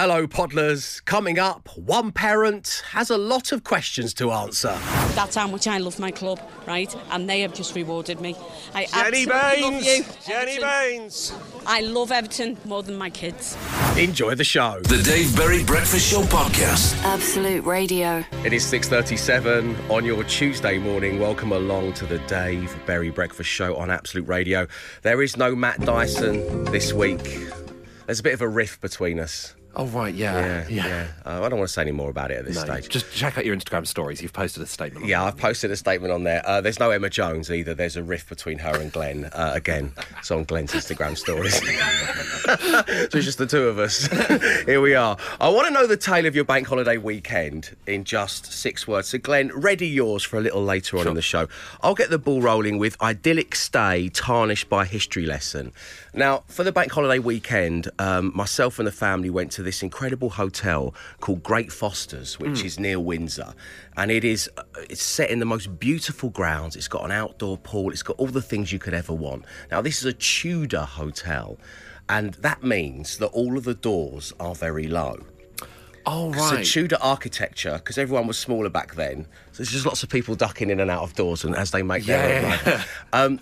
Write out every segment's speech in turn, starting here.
Hello, Podlers. Coming up, one parent has a lot of questions to answer. That's how much I love my club, right? And they have just rewarded me. I Jenny absolutely love you, Baines! Jenny Everton. Baines! I love Everton more than my kids. Enjoy the show. The Dave Berry Breakfast Show Podcast. Absolute Radio. It is 6:37 on your Tuesday morning. Welcome along to the Dave Berry Breakfast Show on Absolute Radio. There is no Matt Dyson this week. There's a bit of a rift between us. Oh right, yeah, Yeah, yeah. Uh, I don't want to say any more about it at this No, stage. just check out your Instagram stories. You've posted a statement. on Yeah, I've posted a statement on there. Uh, there's no Emma Jones either. There's a rift between her and Glenn. Uh, again, it's on Glenn's Instagram stories. so it's just the two of us. Here we are. I want to know the tale of your bank holiday weekend in just six words. So, Glenn, ready yours for a little later on in the show. I'll get the ball rolling with idyllic stay tarnished by history lesson. Now, for the bank holiday weekend, um, myself and the family went to this incredible hotel called Great Fosters, which is near Windsor, and it is uh, it's set in the most beautiful grounds. It's got an outdoor pool. It's got all the things you could ever want. Now, this is a Tudor hotel, and that means that all of the doors are very low. Oh So right. Tudor architecture, because everyone was smaller back then. So there's just lots of people ducking in and out of doors, and as they make their Yeah. own life. Um,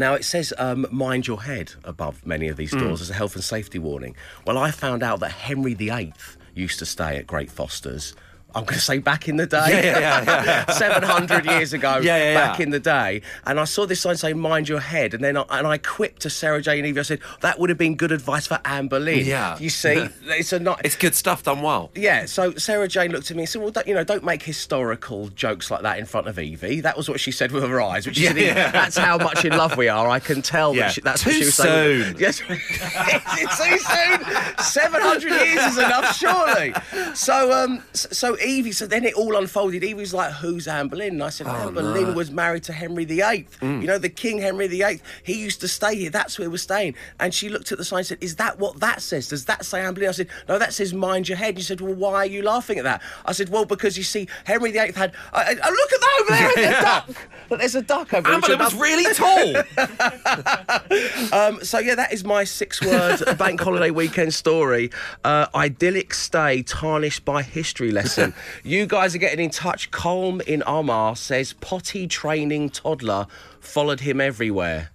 now it says um, "mind your head" above many of Hmm. these doors as a health and safety warning. Well, I found out that Henry VIII used to stay at Great Foster's. I'm going to say back in the day, Yeah, yeah, yeah, 700 years ago, Yeah, yeah, back in the day. And I saw this sign saying "Mind your head," and then I, and I quipped to Sarah Jane Evie. I said that would have been good advice for Anne Boleyn. Yeah. you see, it's a not. It's good stuff done well. Yeah, so Sarah Jane looked at me and said, "Well, don't, you know, don't make historical jokes like that in front of Evie." That was what she said with her eyes. Which is, yeah. that's how much in love we are. I can tell that she, that's Too what she was saying. soon. Yes, it's too soon. Seven hundred years is enough, surely. So, um, so Evie. So then it all unfolded. Evie was like, "Who's Anne Boleyn?" And I said, "Anne Boleyn was married to Henry VIII. You know, the King Henry VIII. He used to stay here. That's where we're staying." And she looked at the sign and said, "Is that what that says? Does that say Anne Boleyn?" I said, "No, that says mind your head." And she said, "Well, why are you laughing at that?" I said, "Well, because you see, Henry VIII had. Uh, uh, look at that over there, Yeah, the yeah. duck. Look, there's a duck over there. Amber which was really tall. um, so yeah, that is my six-word bank holiday weekend story. Uh, idyllic stay tarnished by history lesson. You guys are getting in touch. Colm in Armagh says potty training toddler followed him everywhere.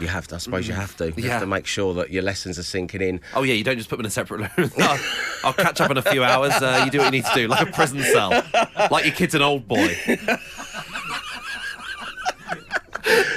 You have to, I suppose you have to. You Yeah. have to make sure that your lessons are sinking in. oh yeah, you don't just put them in a separate room. I'll, I'll catch up in a few hours. Uh, you do what you need to do, like a prison cell, like your kid's an old boy.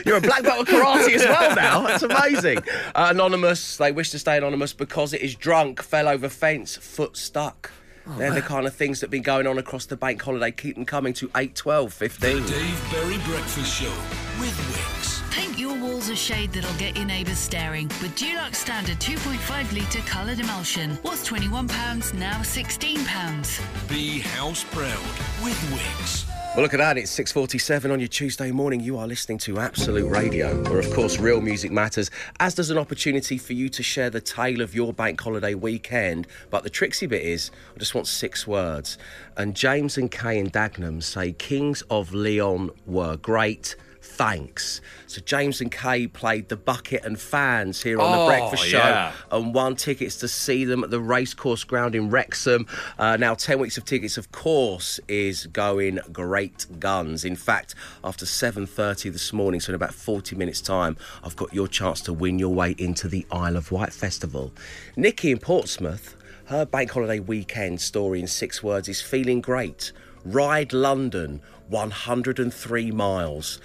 You're a black belt of karate as well now. That's amazing. Uh, anonymous, they wish to stay anonymous because it is drunk, fell over fence, foot stuck. Oh, They're the kind of things that have been going on across the bank holiday. Keep them coming to 8, 12, 15. Dave Berry Breakfast Show with Wickes. Paint your walls a shade that'll get your neighbours staring with Dulux Standard 2.5 litre coloured emulsion. Was £21, now £16. Be house proud with Wickes. Well, look at that. It's 6.47 on your Tuesday morning. You are listening to Absolute Radio, where, of course, real music matters, as does an opportunity for you to share the tale of your bank holiday weekend. But the tricksy bit is, I just want six words. And James and Kay and Dagenham say Kings of Leon were great. Thanks. So James and Kay played the bucket and fans here on the Oh, Breakfast Show yeah. and won tickets to see them at the racecourse ground in Wrexham. Uh, now, 10 weeks of tickets, of course, is going great guns. In fact, after 7.30 this morning, so in about 40 minutes' time, I've got your chance to win your way into the Isle of Wight Festival. Nikki in Portsmouth, her bank holiday weekend story in six words is feeling great. Ride London, 103 miles.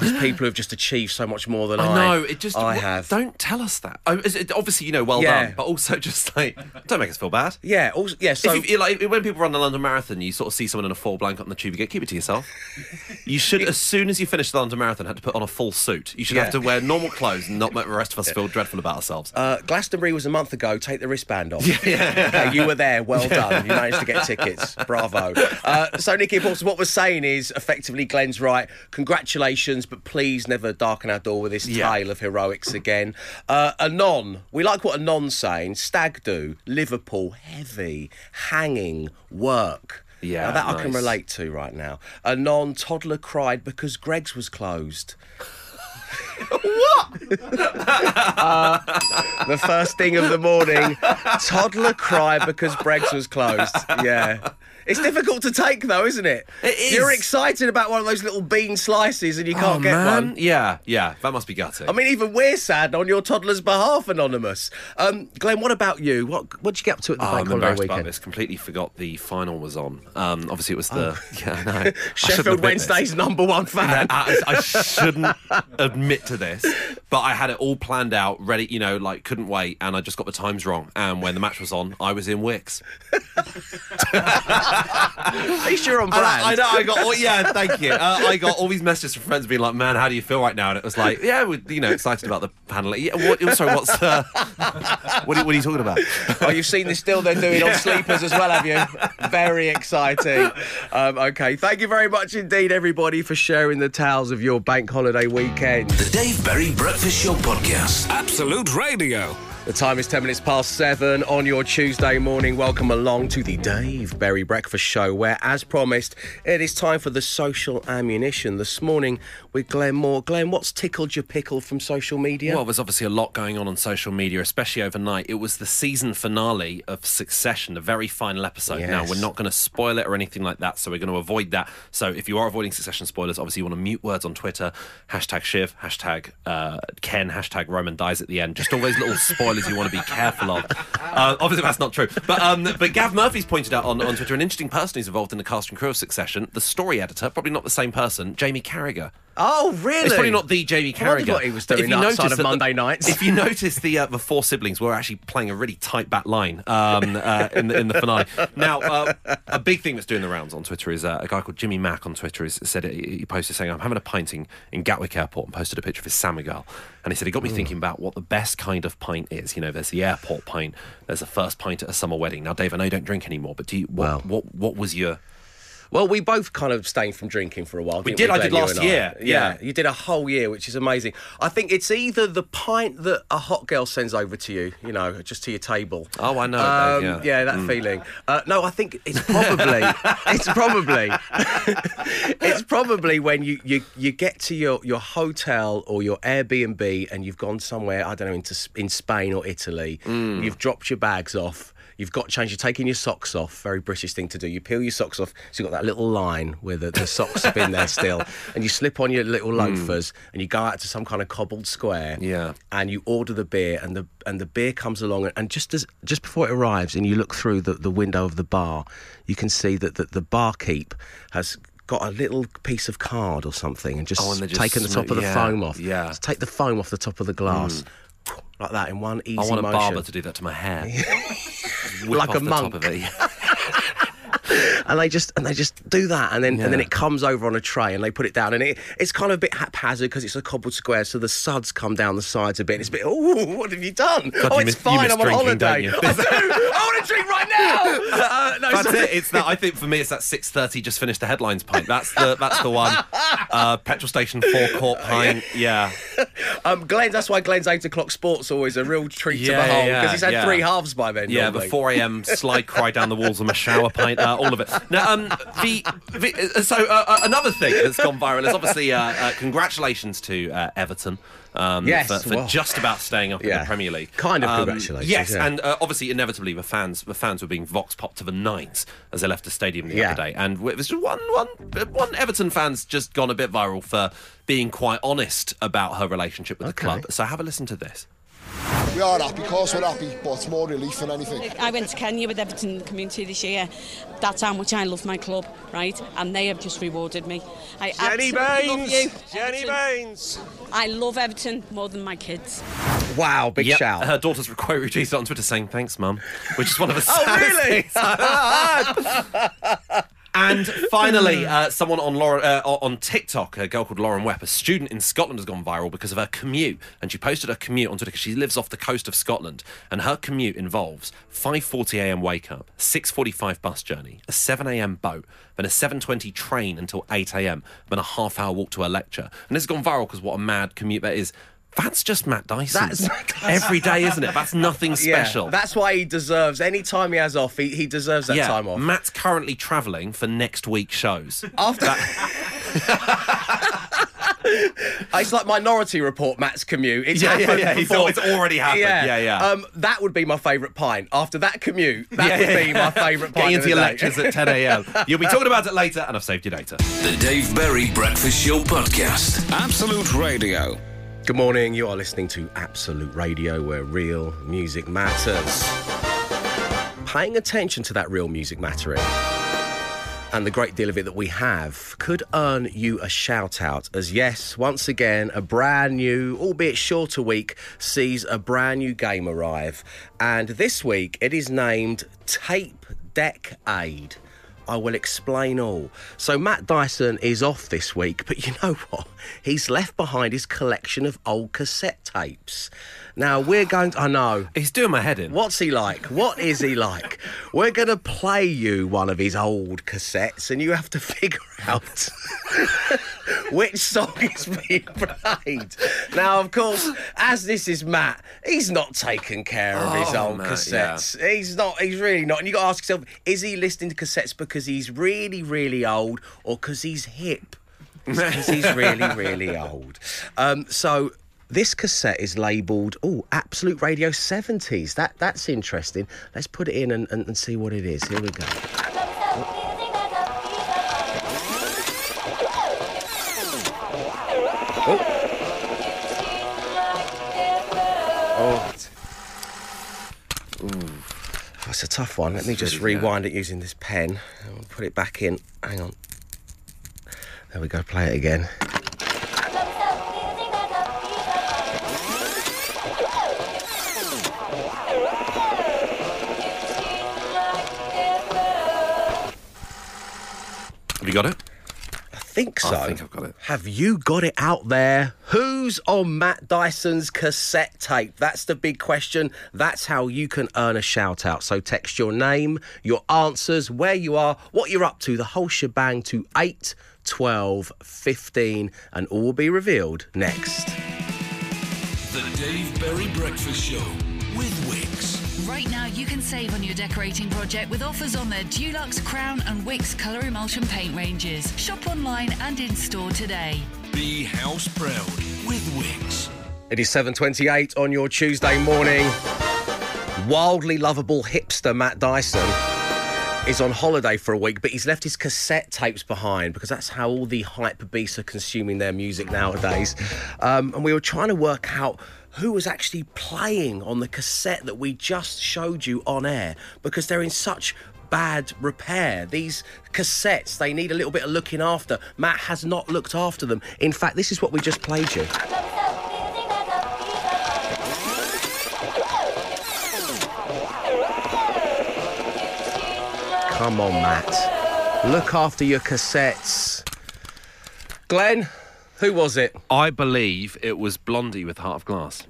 Those people have just achieved so much more than I, I know. It just I what- have. Don't tell us that. Oh, is it- obviously, you know, well Yeah. done, but also just like don't make us feel bad. Yeah, also, yeah. So if you, you like when people run the London Marathon, you sort of see someone in a full blanket on the tube. You go, keep it to yourself. You should, as soon as you finish the London Marathon, have to put on a full suit. You should Yeah. have to wear normal clothes and not make the rest of us feel dreadful about ourselves. Uh, Glastonbury was a month ago. Take the wristband off. Okay, you were there. Well done. You managed to get tickets. Bravo. Uh, so, Nicky Paulson, what we're saying is effectively Glenn's right. Congratulations, but please never darken our door with this Yeah. tale of heroics again. Uh, Anon, we like what Anon's saying. Stag do, Liverpool, heavy, hanging, work. Yeah, Now, that I can relate to right now. Anon, toddler cried because Greggs was closed. What? The first thing of the morning, toddler cry because Greggs was closed. Yeah. It's difficult to take though, isn't it? It is. You're excited about one of those little bean slices and you can't oh, get man. one. Yeah, yeah. That must be gutting. I mean, even we're sad on your toddler's behalf, Anonymous. Um, Glenn, what about you? What what did you get up to at the Oh, bank I'm holiday embarrassed about this. Completely forgot the final was on. Um, obviously, it was the yeah. I know. I shouldn't Oh. Sheffield admit this. Wednesday's number one fan. I, I shouldn't admit to this, but I had it all planned out, ready. You know, like couldn't wait, and I just got the times wrong. And when the match was on, I was in Wickes. At least you're on And brand. I, I know. I got. All, yeah, thank you. Uh, I got all these messages from friends being like, "Man, how do you feel right now?" And it was like, "Yeah, we're, you know, excited about the panel." Yeah, what, sorry, what's uh, what, are, what are you talking about? Oh, you've seen the still they're doing on sleepers as well, have you? Very exciting. Um, okay, thank you very much indeed, everybody, for sharing the tales of your bank holiday weekend. The Dave Berry Breakfast Show Podcast. Absolute Radio. The time is 10 minutes past seven on your Tuesday morning. Welcome along to the Dave Berry Breakfast Show, where, as promised, it is time for the social ammunition. This morning with Glenn Moore. Glenn, what's tickled your pickle from social media? Well, there's obviously a lot going on on social media, especially overnight. It was the season finale of Succession, the very final episode. Now, we're not going to spoil it or anything like that, so we're going to avoid that. So, if you are avoiding Succession spoilers, obviously you want to mute words on Twitter. Hashtag Shiv, hashtag uh, Ken, hashtag Roman dies at the end. Just all those little spoilers you want to be careful of. Uh, obviously, that's not true. But um, but Gav Murphy's pointed out on, on Twitter an interesting person who's involved in the cast and crew of Succession, the story editor, probably not the same person, Jamie Carragher. Oh, really? It's probably not the Jamie I Carragher. what he was if doing you outside of that the- Monday nights. If you notice, the uh, the four siblings were actually playing a really tight back line um, uh, in the in the finale. Now, uh, a big thing that's doing the rounds on Twitter is uh, a guy called Jimmy Mack on Twitter has said he posted saying, "I'm having a pint in, in Gatwick Airport," and posted a picture of his San Miguel, and he said it got me thinking about what the best kind of pint is. You know, there's the airport pint, there's a first pint at a summer wedding. Now, Dave, I know you don't drink anymore, but do you? What, Well. what what was your Well, we both kind of abstained from drinking for a while. We did, I did last and I? year, Yeah. yeah. you did a whole year, which is amazing. I think it's either the pint that a hot girl sends over to you, you know, just to your table. Oh, I know, Um, Dave, yeah. that feeling. Uh, no, I think it's probably, it's probably, it's probably when you, you, you get to your, your hotel or your Airbnb and you've gone somewhere, I don't know, into in Spain or Italy. Mm. You've dropped your bags off. You've got to change. You're taking your socks off. Very British thing to do. You peel your socks off, so you've got that little line where the, the socks have been there still, and you slip on your little loafers, and you go out to some kind of cobbled square. Hmm. Yeah. And you order the beer, and the and the beer comes along, and just as just before it arrives, and you look through the, the window of the bar, you can see that the, the barkeep has. Got a little piece of card or something, and just, Oh, and just taken the top of the yeah, foam off. yeah. Hmm. Just take the foam off the top of the glass, like that in one easy I want a motion. barber to do that to my hair. Like a the monk. Top of it. and they just and they just do that, and then and then it comes over on a tray, and they put it down, and it it's kind of a bit haphazard because it's a cobbled square, so the suds come down the sides a bit. And it's a bit, oh, what have you done? oh, you it's miss- fine, I'm on holiday. I do. I want to drink right now. Uh, no, That's so- it. It's that. I think for me, it's that six thirty. Just finished the headlines pint. That's the that's the one. Uh, petrol station forecourt pint. Yeah. Um, Glenn's. That's why Glenn's eight o'clock sports always a real treat Yeah, to behold yeah, because he's had yeah. three halves by then. Yeah, normally. the 4 a.m. slide cry down the walls of my shower pint, uh, all of it. Now, um, the, the uh, so uh, uh, another thing that's gone viral is obviously uh, uh, congratulations to uh, Everton. Um, Yes, for, for well. just about staying up in the Premier League. Kind of Um, congratulations, Yes, yeah. and uh, obviously, inevitably, the fans the fans were being vox popped to the nines as they left the stadium the Yeah. other day. And it was just one one one Everton fan's just gone a bit viral for being quite honest about her relationship with the club. So have a listen to this. We are happy, of course we're happy, but it's more relief than anything. I went to Kenya with Everton community this year. That's how much I love my club, right? And they have just rewarded me. I Jenny absolutely love Baines. you, Jenny Everton. Baines. I love Everton more than my kids. Wow, big Yep, shout. Her daughter's quote retweeted on Twitter saying, Thanks, Mum, which is one of the Oh, saddest really? things I've heard. And finally, uh, someone on Lauren, uh, on TikTok, a girl called Lauren Webb, a student in Scotland, has gone viral because of her commute. And she posted her commute on Twitter because she lives off the coast of Scotland, and her commute involves 5:40 a.m. wake up, 6:45 bus journey, a 7 a.m. boat, then a 7:20 train until 8 a.m., then a half-hour walk to her lecture. And this has gone viral because what a mad commute that is. That's just Matt Dyson. That's Every day, isn't it? That's nothing Yeah, special. that's why he deserves any time he has off. He, he deserves that yeah, time off. Matt's currently travelling for next week's shows. After It's like Minority Report, Matt's commute. It's Yeah, yeah, happened yeah. He before. it's already happened. Yeah, yeah. Um, that would be my favourite pint. After that commute, that Yeah, would yeah, be yeah. my favourite pint. Getting into your lectures at 10 a.m. You'll be talking about it later, and I've saved you data. The Dave Berry Breakfast Show Podcast. Absolute Radio. Good morning. You are listening to Absolute Radio, where real music matters. Paying attention to that real music mattering and the great deal of it that we have could earn you a shout out. As yes, once again, a brand new, albeit shorter week sees a brand new game arrive. And this week it is named Tape Deck Aid. I will explain all. So, Matt Dyson is off this week, but you know what? He's left behind his collection of old cassette tapes. Now, we're going to, I know, He's doing my head in. What's he like? What is he like? We're going to play you one of his old cassettes and you have to figure out which song is being played. Now, of course, as this is Matt, he's not taken care of his Oh, old Matt, cassettes. He's not, he's really not. And you got to ask yourself, is he listening to cassettes because he's really, really old or because he's hip? because he's really, really old. Um, so this cassette is labelled, oh, Absolute Radio 70s. That That's interesting. Let's put it in and, and, and see what it is. Here we go. Oh. That's a tough one. Let me just rewind it using this pen. I'll put it back in. Hang on. There we go. Play it again. Have you got it? I think so. I think I've got it. Have you got it out there? Who's on Matt Dyson's cassette tape? That's the big question. That's how you can earn a shout out. So text your name, your answers, where you are, what you're up to, the whole shebang to 8, 12, 15, and all will be revealed next. The Dave Berry Breakfast Show with Wickes. Right now, you can save on your decorating project with offers on their Dulux, Crown, and Wickes colour emulsion paint ranges. Shop online and in store today. Be house proud with Wickes. It is 7:28 on your Tuesday morning. Wildly lovable hipster Matt Dyson is on holiday for a week, but he's left his cassette tapes behind because that's how all the hype beasts are consuming their music nowadays. Um, and we were trying to work out who was actually playing on the cassette that we just showed you on air because they're in such bad repair. These cassettes, they need a little bit of looking after. Matt has not looked after them. In fact, this is what we just played you. Come on, Matt. Look after your cassettes. Glenn, who was it? I believe it was Blondie with Heart of Glass.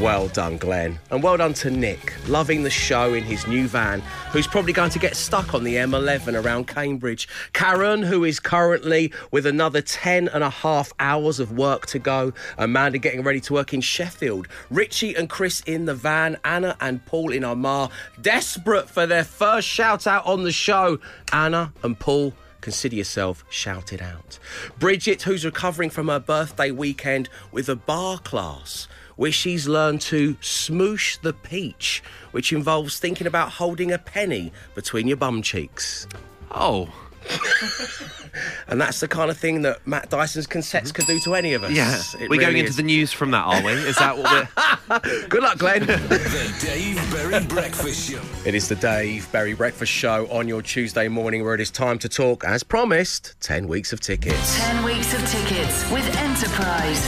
Well done, Glenn. And well done to Nick, loving the show in his new van, who's probably going to get stuck on the M11 around Cambridge. Karen, who is currently with another 10 and a half hours of work to go. Amanda getting ready to work in Sheffield. Richie and Chris in the van. Anna and Paul in Armagh, desperate for their first shout out on the show. Anna and Paul consider yourself shouted out. Bridget, who's recovering from her birthday weekend with a bar class where she's learned to smoosh the peach, which involves thinking about holding a penny between your bum cheeks. Oh, And that's the kind of thing that Matt Dyson's cassettes could do to any of us. yeah. It We're going really into is. the news from that, are we? Is that what we're. Good luck, Glenn. The Dave Berry Breakfast Show. it is the Dave Berry Breakfast Show on your Tuesday morning where it is time to talk, as promised, 10 weeks of tickets. 10 weeks of tickets with Enterprise.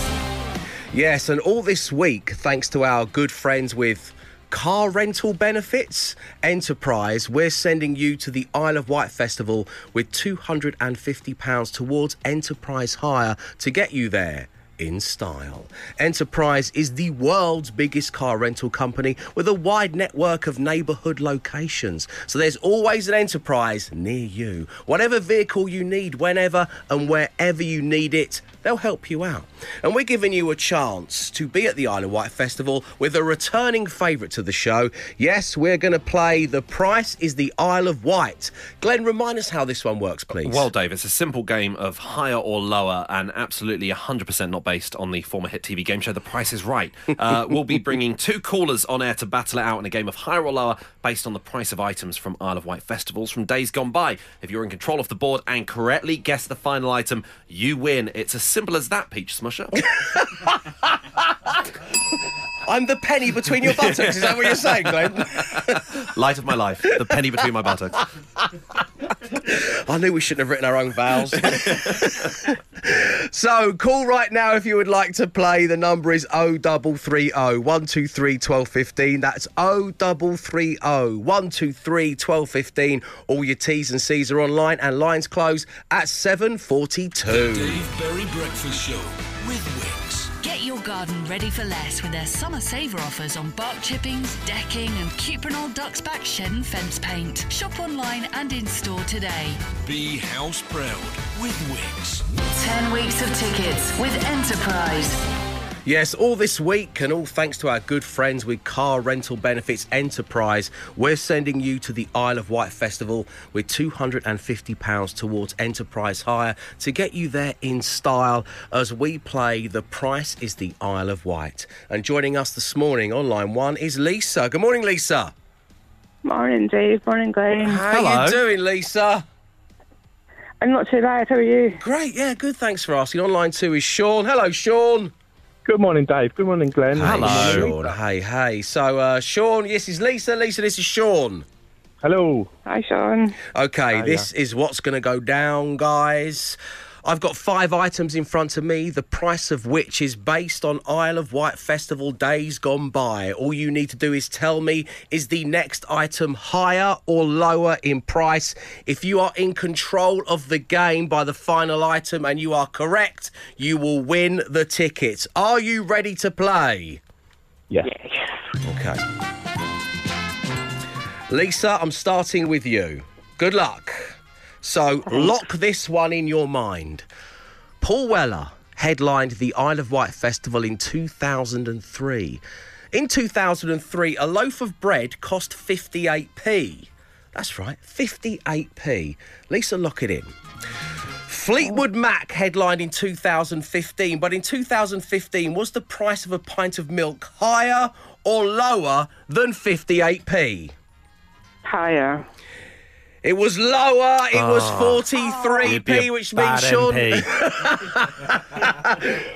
Yes, and all this week, thanks to our good friends with car rental benefits enterprise we're sending you to the isle of wight festival with 250 pounds towards enterprise hire to get you there in style. Enterprise is the world's biggest car rental company with a wide network of neighbourhood locations. So there's always an Enterprise near you. Whatever vehicle you need, whenever and wherever you need it, they'll help you out. And we're giving you a chance to be at the Isle of Wight Festival with a returning favourite to the show. Yes, we're going to play The Price is the Isle of Wight. Glenn, remind us how this one works, please. Well, Dave, it's a simple game of higher or lower and absolutely 100% not based on the former hit TV game show The Price is Right. Uh, we'll be bringing two callers on air to battle it out in a game of higher or lower based on the price of items from Isle of Wight festivals from days gone by. If you're in control of the board and correctly guess the final item, you win. It's as simple as that, Peach Smusher. I'm the penny between your buttocks. Is that what you're saying, Glenn? Light of my life, the penny between my buttocks. I knew we shouldn't have written our own vowels. so call right now if you would like to play. The number is 0330 123 1215. That's 0330 123 1215. All your T's and C's are online and lines close at 7.42. Dave Berry Breakfast Show with your garden ready for less with their summer saver offers on bark chippings, decking, and Cuprinol Ducksback shed and fence paint. Shop online and in store today. Be house proud with Wickes. 10 weeks of tickets with Enterprise. Yes, all this week, and all thanks to our good friends with Car Rental Benefits Enterprise, we're sending you to the Isle of Wight Festival with £250 towards Enterprise Hire to get you there in style as we play The Price is the Isle of Wight. And joining us this morning on line one is Lisa. Good morning, Lisa. Morning, Dave. Morning, Glenn. How Hello. you doing, Lisa? I'm not too bad. How are you? Great, yeah, good. Thanks for asking. On line two is Sean. Hello, Sean. Good morning, Dave. Good morning, Glenn. Hello. Hey, Sean. Hey, hey. So, uh, Sean, yes, is Lisa. Lisa, this is Sean. Hello. Hi, Sean. Okay, this is what's going to go down, guys. I've got five items in front of me, the price of which is based on Isle of Wight Festival days gone by. All you need to do is tell me is the next item higher or lower in price? If you are in control of the game by the final item and you are correct, you will win the tickets. Are you ready to play? Yes. Okay. Lisa, I'm starting with you. Good luck. So, lock this one in your mind. Paul Weller headlined the Isle of Wight Festival in 2003. In 2003, a loaf of bread cost 58p. That's right, 58p. Lisa, lock it in. Fleetwood Mac headlined in 2015, but in 2015, was the price of a pint of milk higher or lower than 58p? Higher. It was lower. It was Ah. You'd be 43p, a which means bad Sean,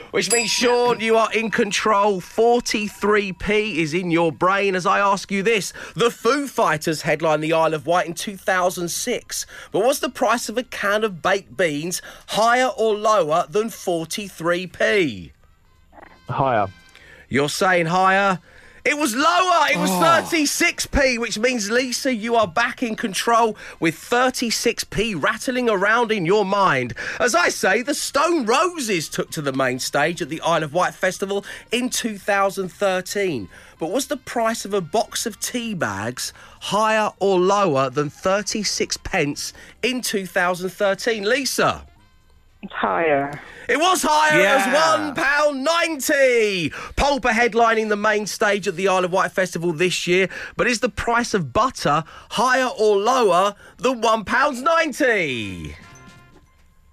which means Sean, you are in control. 43p is in your brain. As I ask you this, the Foo Fighters headlined the Isle of Wight in 2006, but was the price of a can of baked beans higher or lower than 43p? Higher. You're saying higher. It was lower. It was 36p, which means Lisa, you are back in control with 36p rattling around in your mind. As I say, the Stone Roses took to the main stage at the Isle of Wight Festival in 2013. But was the price of a box of tea bags higher or lower than 36 pence in 2013? Lisa? It's higher. It was higher Yeah. as one pound ninety. Pulper headlining the main stage at the Isle of Wight Festival this year, but is the price of butter higher or lower than one pound ninety?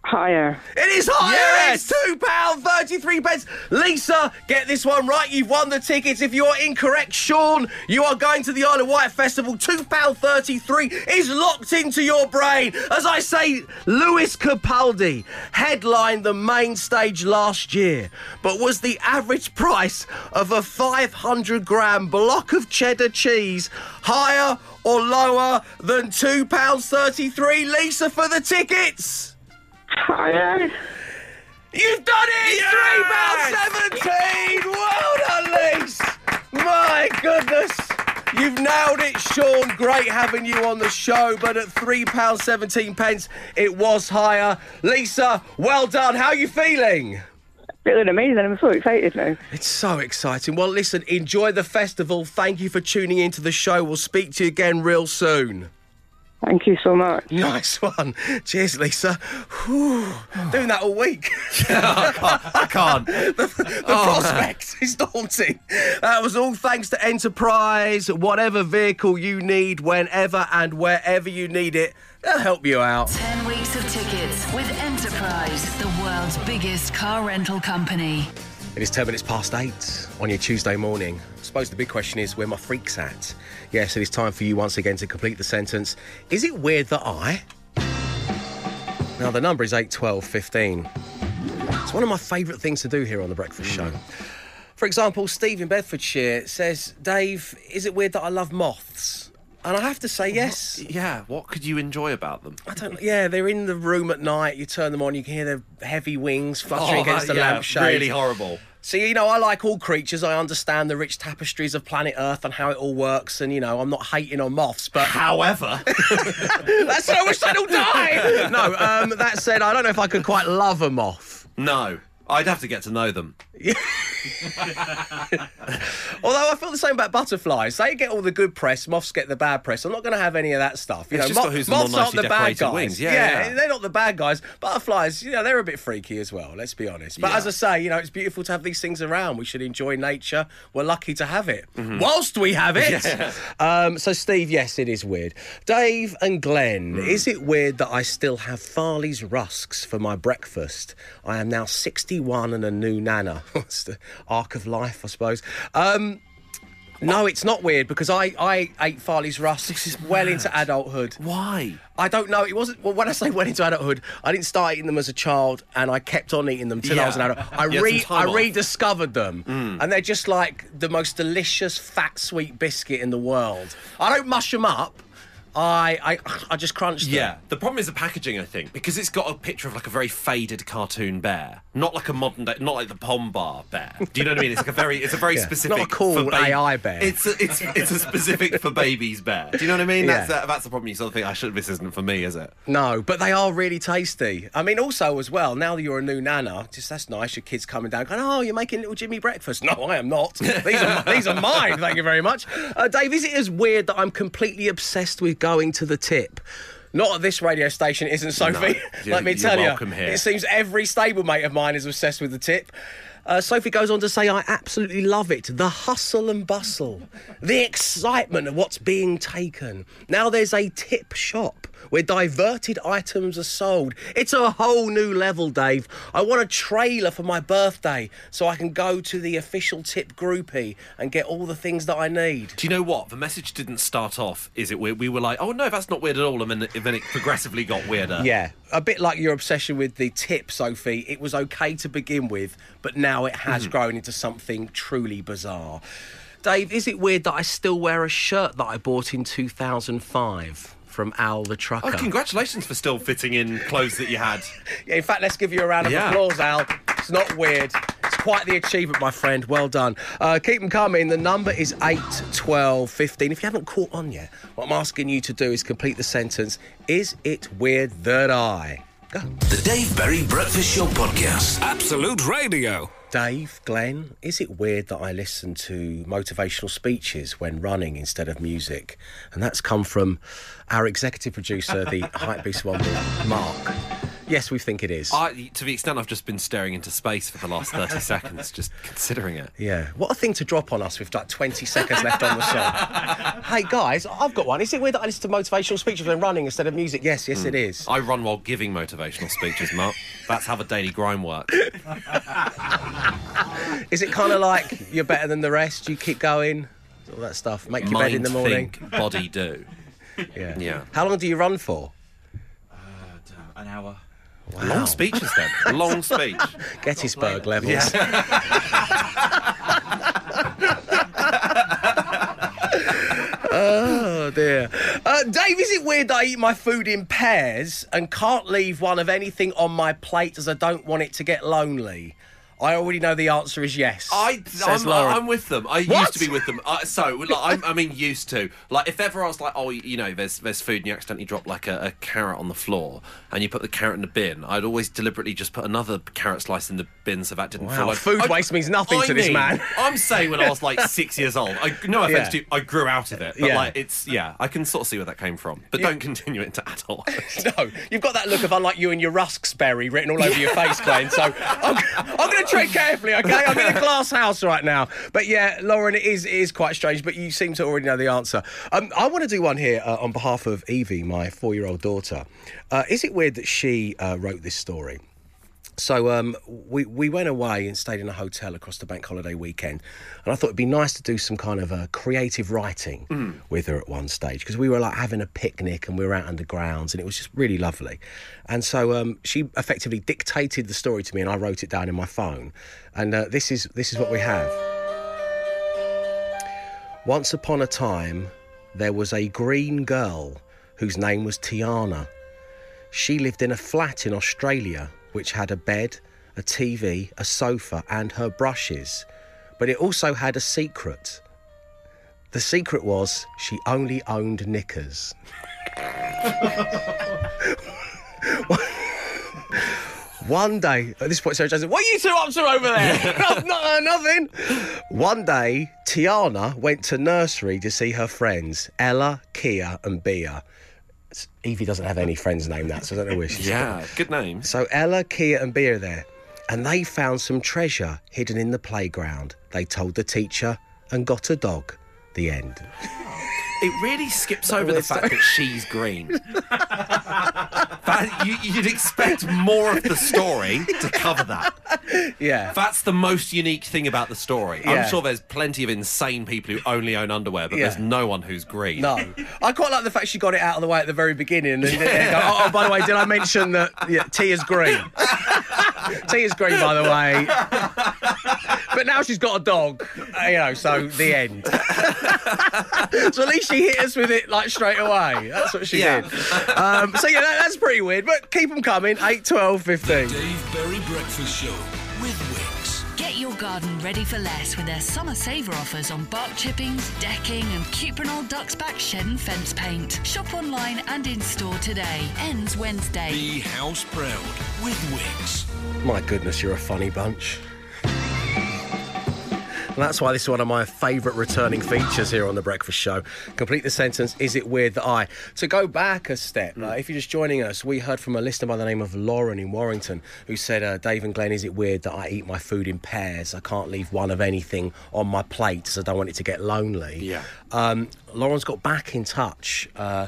Higher. It is higher. Yes. It's two pound thirty-three pence. Lisa, get this one right. You've won the tickets. If you're incorrect, Sean, you are going to the Isle of Wight Festival. Two pound thirty-three is locked into your brain. As I say, Lewis Capaldi headlined the main stage last year, but was the average price of a five hundred gram block of cheddar cheese higher or lower than two pounds thirty-three? Lisa for the tickets. Higher. You've done it! Three pound seventeen. Well done, Lise. My goodness. You've nailed it, Sean. Great having you on the show, but at three pound seventeen pence, it was higher. Lisa, well done. How are you feeling? Feeling amazing. I'm so excited now. It's so exciting. Well, listen, enjoy the festival. Thank you for tuning into the show. We'll speak to you again real soon. Thank you so much. Nice one. Cheers, Lisa. Whew. Doing that all week. I can't. the Oh, prospect is daunting. That was all thanks to Enterprise. Whatever vehicle you need, whenever and wherever you need it, they'll help you out. 10 weeks of tickets with Enterprise, the world's biggest car rental company. It is 10 minutes past 8 on your Tuesday morning. I suppose the big question is where my freak's at. Yes, it is time for you once again to complete the sentence. Is it weird that I. Now, the number is 8, 12, 15. It's one of my favourite things to do here on The Breakfast hmm. Show. For example, Steve in Bedfordshire says, Dave, is it weird that I love moths? And I have to say yes. Yeah, what could you enjoy about them? I don't. Yeah, they're in the room at night. You turn them on, you can hear their heavy wings fluttering oh, against the Oh, yeah, lampshade. really horrible. So you know, I like all creatures. I understand the rich tapestries of planet Earth and how it all works. And you know, I'm not hating on moths, but However, that's so I wish they'd all die. no, um, that said, I don't know if I could quite love a moth. no, I'd have to get to know them. Although I feel the same about butterflies. They get all the good press, moths get the bad press. I'm not going to have any of that stuff. You It's know, just got who's the moths aren't the bad guys. wings. Yeah, yeah. they're not the bad guys. Butterflies, you know, they're a bit freaky as well. Let's be honest. But Yeah. as I say, you know, it's beautiful to have these things around. We should enjoy nature. We're lucky to have it. Mm-hmm. Whilst we have it. Um, so, Steve, yes, it is weird. Dave and Glenn, Mm. is it weird that I still have Farley's rusks for my breakfast? I am now 61 and a new nana. It's the arc of life, I suppose. Um, no, it's not weird because I, I ate Farley's rusks well into adulthood. Why? I don't know. It wasn't. Well, when I say well into adulthood, I didn't start eating them as a child, and I kept on eating them till I was an adult. I re I off. rediscovered them, and they're just like the most delicious fat sweet biscuit in the world. I don't mush them up. I I I just crunched them. Yeah, the problem is the packaging, I think, because it's got a picture of like a very faded cartoon bear, not like a modern day, not like the Pom-Bear bear. Do you know what I mean? It's like a very, it's a very Yeah, specific, not a cool ba- AI bear. It's a, it's it's a specific for babies bear. Do you know what I mean? That's Yeah. uh, that's the problem. You sort of think, I should. This isn't for me, is it? No, but they are really tasty. I mean, also as well. Now that you're a new nana, just that's nice. Your kids coming down, going, "Oh, you're making little Jimmy breakfast." No, I am not. These are these are mine. Thank you very much, uh, Dave. Is it as weird that I'm completely obsessed with going to the tip? Not at this radio station, isn't Sophie? you're- Let me tell you, here. it seems every stablemate of mine is obsessed with the tip. Uh, Sophie goes on to say, I absolutely love it. The hustle and bustle, the excitement of what's being taken. Now there's a tip shop where diverted items are sold. It's a whole new level, Dave. I want a trailer for my birthday so I can go to the official tip groupie and get all the things that I need. Do you know what? The message didn't start off. Is it weird? We were like, oh no, that's not weird at all, and then, and then it progressively got weirder. Yeah, a bit like your obsession with the tip, Sophie. It was okay to begin with, but now it has grown into something truly bizarre. Dave, is it weird that I still wear a shirt that I bought in 2005 from Al the Trucker? Oh, congratulations for still fitting in clothes that you had. Yeah, in fact, let's give you a round of Yeah. applause, Al. It's not weird. It's quite the achievement, my friend. Well done. Uh, keep them coming. The number is 8, 12, 15. If you haven't caught on yet, what I'm asking you to do is complete the sentence Is it weird that I? Go. The Dave Berry Breakfast Show Podcast. Absolute Radio. Dave, Glenn, is it weird that I listen to motivational speeches when running instead of music? And that's come from our executive producer, the Hypebeast Wonder, Mark. Yes, we think it is. I, to the extent I've just been staring into space for the last 30 seconds, just considering it. Yeah, what a thing to drop on us with like 20 seconds left on the show. hey guys, I've got one. Is it weird that I listen to motivational speeches when running instead of music? Yes, yes, it hmm. is. I run while giving motivational speeches, Mark. That's how the daily grind works. Is it kind of like you're better than the rest? You keep going, all that stuff. Make your bed in the morning. think, body do. Yeah. Yeah. How long do you run for? Uh, an hour. Long speeches then. Long speech. Gettysburg levels. oh dear. Uh, Dave, is it weird that I eat my food in pairs and can't leave one of anything on my plate as I don't want it to get lonely? I already know the answer is yes. I, I'm. I'm with them. I What? used to be with them. Uh, so, like, I'm, I mean, used to. Like, if ever I was like, oh, you know, there's there's food and you accidentally drop like a, a carrot on the floor and you put the carrot in the bin, I'd always deliberately just put another carrot slice in the bin so that didn't Wow, feel like food I- waste means nothing I to this mean, man. I'm saying when I was like six years old. I, no offense Yeah. to you, I grew out of it, but Yeah. like it's yeah, I can sort of see where that came from. But don't continue it into adult. No, you've got that look of unlike you and your rusks berry written all over your face, Glenn. So I'm, I'm going to tread carefully, okay? I'm in a glass house right now. But yeah, Lauren, it is, it is quite strange, but you seem to already know the answer. Um, I want to do one here uh, on behalf of Evie, my four year old daughter. Uh, is it weird that she uh, wrote this story? So um, we we went away and stayed in a hotel across the bank holiday weekend, and I thought it'd be nice to do some kind of uh, creative writing with her at one stage because we were like having a picnic and we were out on the grounds and it was just really lovely. And so um, she effectively dictated the story to me and I wrote it down in my phone. And uh, this is this is what we have. Once upon a time, there was a green girl whose name was Tiana. She lived in a flat in Australia which had a bed, a TV, a sofa, and her brushes. But it also had a secret. The secret was she only owned knickers. One day, at this point, Sarah Jane said, What are you two up to over there? no, no, nothing. One day, Tiana went to nursery to see her friends, Ella, Kia, and Bea. Evie doesn't have any friends named that, so I don't know where she's yeah, good name. so Ella, Kia, and Bea are there, and they found some treasure hidden in the playground. They told the teacher and got a dog. The end. It really skips over the fact that she's green. that, you, you'd expect more of the story to cover that. Yeah. That's the most unique thing about the story. Yeah. I'm sure there's plenty of insane people who only own underwear, but there's no one who's green. No, I quite like the fact she got it out of the way at the very beginning, and then go, oh, oh, by the way, did I mention that yeah, tea is green? tea is green, by the way. But now she's got a dog, uh, you know. So the end. so at least she hit us with it like straight away. That's what she Yeah. did. Um, so yeah, that, that's pretty weird. But keep them coming. 8, 12, 15. Dave Berry Breakfast Show with Wickes. Get your garden ready for less with their summer saver offers on bark chippings, decking, and Cuprinol Ducksback Shed and Fence Paint. Shop online and in store today. Ends Wednesday. Be house proud with Wickes. My goodness, you're a funny bunch. And that's why this is one of my favourite returning features here on The Breakfast Show. Complete the sentence, is it weird that I? To go back a step, uh, if you're just joining us, we heard from a listener by the name of Lauren in Warrington who said, uh, Dave and Glenn, is it weird that I eat my food in pairs? I can't leave one of anything on my plate so I don't want it to get lonely. Yeah. Um, Lauren's got back in touch. Uh,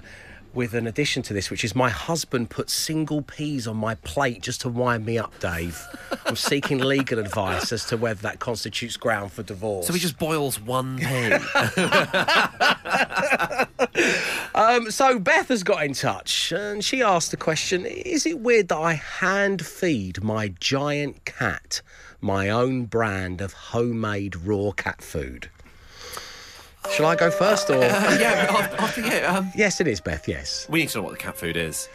with an addition to this, which is my husband put single peas on my plate just to wind me up, Dave. I'm seeking legal advice as to whether that constitutes ground for divorce. So he just boils one pea. Um, so Beth has got in touch and she asked the question Is it weird that I hand feed my giant cat my own brand of homemade raw cat food? Shall I go first or? yeah, I, I think it, um, yes, it is, Beth, yes. we need to know what the cat food is.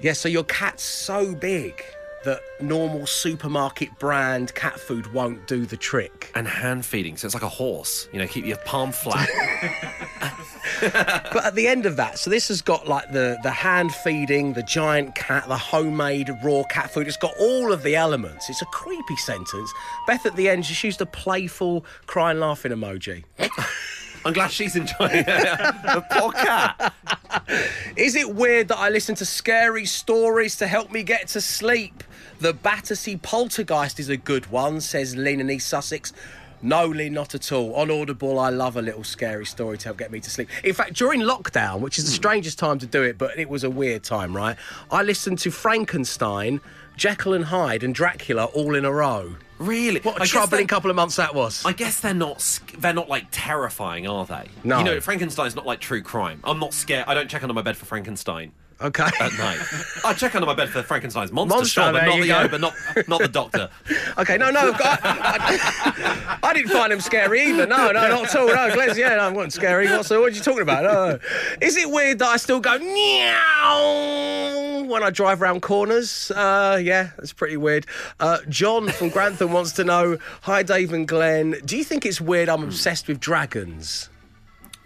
Yeah, so your cat's so big that normal supermarket brand cat food won't do the trick. And hand feeding, so it's like a horse. You know, keep your palm flat. But at the end of that, so this has got like the the hand feeding, the giant cat, the homemade raw cat food. It's got all of the elements. It's a creepy sentence. Beth at the end just used a playful crying laughing emoji. I'm glad she's enjoying it. the poor cat. Is it weird that I listen to scary stories to help me get to sleep? The Battersea Poltergeist is a good one, says Lynn in East Sussex. No, Lynn, not at all. On Audible, I love a little scary story to help get me to sleep. In fact, during lockdown, which is the hmm. strangest time to do it, but it was a weird time, right? I listened to Frankenstein, Jekyll and Hyde, and Dracula all in a row. Really? What I a guess troubling couple of months that was. I guess they're not they're not like terrifying, are they? No. You know, Frankenstein's not like true crime. I'm not scared. I don't check under my bed for Frankenstein. Okay. at night. I check under my bed for Frankenstein's monster, Monster, sure, but not the go. uh, but not not the doctor. Okay, no, no, I, I, I didn't find them scary either. No, no, not at all. No, Glenn's, yeah, no, it wasn't scary. What's, the what are you talking about? No. Is it weird that I still go meow when I drive around corners? Uh, yeah, that's pretty weird. Uh, John from Grantham wants to know Hi, Dave and Glenn. Do you think it's weird I'm obsessed with dragons?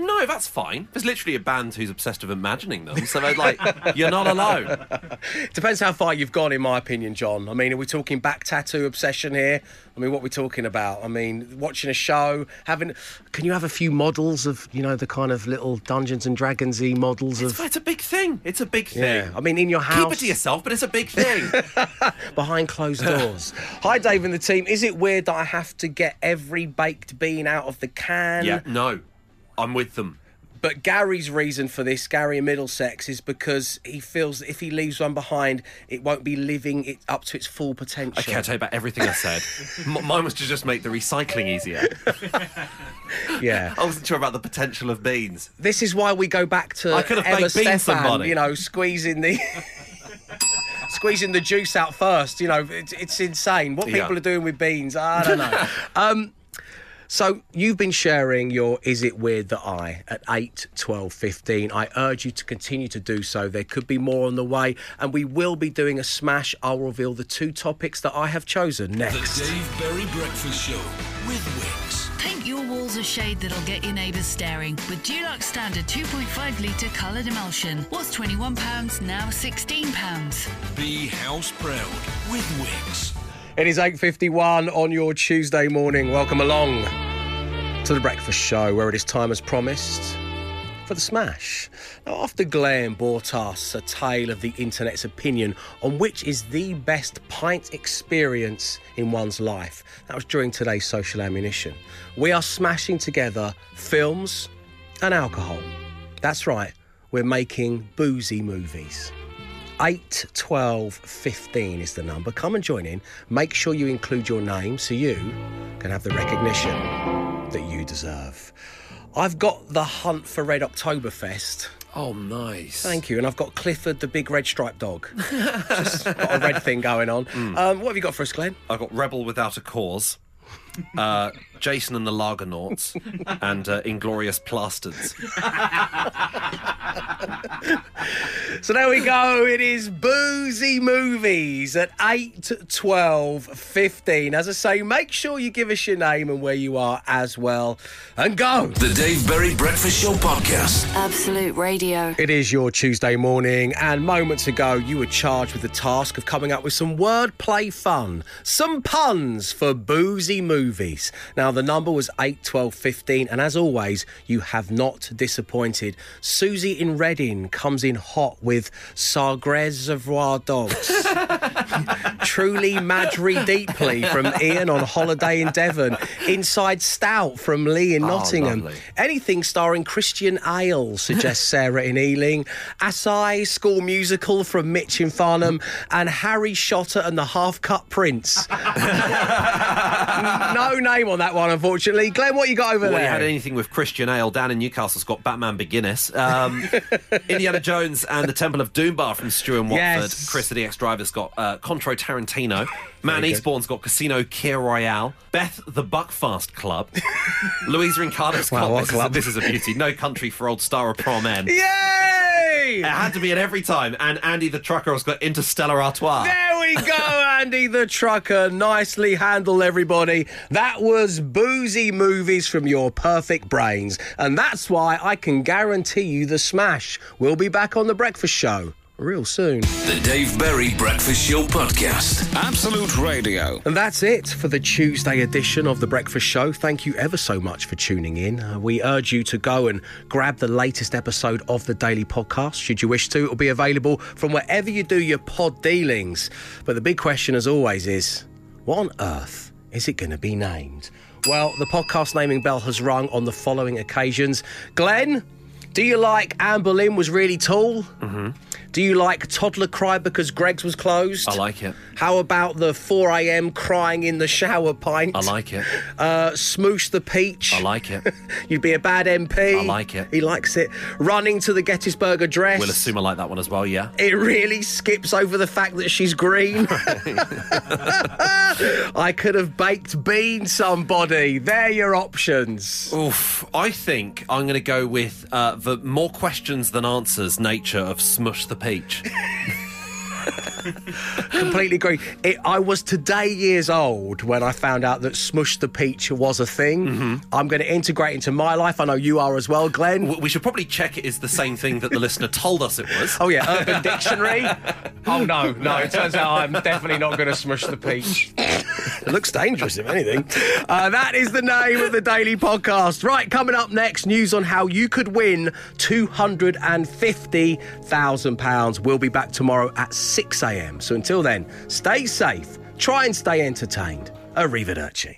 No, that's fine. There's literally a band who's obsessed with imagining them, so they're like, you're not alone. Depends how far you've gone, in my opinion, John. I mean, are we talking back tattoo obsession here? I mean, what are we talking about? I mean, watching a show, having. Can you have a few models of, you know, the kind of little Dungeons and Dragons-y models of. It's a big thing. It's a big thing. Yeah, I mean, in your house. Keep it to yourself, but it's a big thing. behind closed doors. Hi, Dave and the team. Is it weird that I have to get every baked bean out of the can? yeah, no, I'm with them. But Gary's reason for this, Gary in Middlesex, is because he feels that if he leaves one behind, it won't be living it up to its full potential. Okay, I'll tell you about everything I said. M- mine was to just make the recycling easier. Yeah. I wasn't sure about the potential of beans. This is why we go back to I could have Emma Stefan, somebody. you know, squeezing the squeezing the juice out first. You know, it's, it's insane what Yeah. people are doing with beans. I don't know. um, so you've been sharing your "Is it weird that I" at 8, 12, 15. I urge you to continue to do so. There could be more on the way, and we will be doing a smash. I'll reveal the two topics that I have chosen next. The. Dave Berry Breakfast Show with Wickes. Paint your walls a shade that'll get your neighbours staring with Dulux Standard 2.5 litre coloured emulsion. Was £21, now £16. Be house proud with Wickes. It is 8.51 on your Tuesday morning. Welcome along to the breakfast show where it is time as promised for the smash. Now, after Glenn brought us a tale of the internet's opinion on which is the best pint experience in one's life, that was during today's social ammunition. We are smashing together films and alcohol. That's right, we're making boozy movies. 8, 12, 15 is the number. Come and join in. Make sure you include your name so you can have the recognition that you deserve. I've got the hunt for Red Oktoberfest. Oh, nice. Thank you. And I've got Clifford the big red striped dog. Just got a red thing going on. Um, what have you got for us, Glenn? I've got Rebel Without a Cause, uh, Jason and the Largonauts, and uh, Inglorious Plasters. So there we go. It is Boozy Movies at 8, 12, 15. As I say, make sure you give us your name and where you are as well. And go. The Dave Berry Breakfast Show podcast. Absolute Radio. It is your Tuesday morning, and moments ago, you were charged with the task of coming up with some wordplay fun, some puns for boozy movies. Now, the number was 8, 12, 15, and as always, you have not disappointed. Susie in Reading comes in hot with Sagres Reservoir Dogs. Truly Madri Deeply from Ian on holiday in Devon. Inside Stout from Lee in oh, Nottingham. lovely. Anything starring Christian Ale, suggests Sarah in Ealing. Asahi School Musical from Mitch in Farnham. And Harry Shotter and the Half Cut Prince. no name on that one, unfortunately. Glenn, what you got over Well, you there? had anything with Christian Ale. Dan in Newcastle's got Batman Beginners. Um, Indiana Jones and the Temple of Doombar from Stu and Watford. Yes. Chris, the ex-driver's got uh, Cointreau Tarantino. Man. Eastbourne's got Casino Kir Royale. Beth, the Buckfast Club. Louise Rincardo's Wow, what this, club? Is, this is a beauty. No Country for Old Staropramen. It had to be at every time. And Andy the Trucker has got Interstellar Artois. There we go, Andy the trucker. Nicely handled, everybody. That was boozy movies from your perfect brains. And that's why I can guarantee you the smash. We'll be back on The Breakfast Show real soon. The Dave Berry Breakfast Show podcast. Absolute Radio. And that's it for the Tuesday edition of The Breakfast Show. Thank you ever so much for tuning in. Uh, we urge you to go and grab the latest episode of the daily podcast, should you wish to. It'll be available from wherever you do your pod dealings. But the big question, as always, is what on earth is it going to be named? Well, the podcast naming bell has rung on the following occasions. Glenn, do you like Anne Boleyn was really tall? Mm-hmm. Do you like Toddler Cried because Greggs was closed? I like it. How about the 4 a.m. crying in the shower pint? I like it. Uh, smoosh the peach. I like it. You'd be a bad MP. I like it. He likes it. Running to the Gettysburg Address. We'll assume I like that one as well, yeah. It really skips over the fact that she's green. I could have baked beans somebody. They're your options. Oof. I think I'm going to go with uh, the more questions than answers nature of Smoosh the Peach. Completely agree. It, I was today years old when I found out that Smoosh the Peach was a thing. Mm-hmm. I'm going to integrate into my life. I know you are as well, Glenn. We should probably check it is the same thing that the listener told us it was. Oh yeah, Urban Dictionary. Oh no, no. It turns out I'm definitely not going to smush the peach. it looks dangerous, if anything. Uh, that is the name of the daily podcast. Right, coming up next, news on how you could win two hundred and fifty thousand pounds. We'll be back tomorrow at six a.m. So until then, stay safe, try and stay entertained. Arrivederci.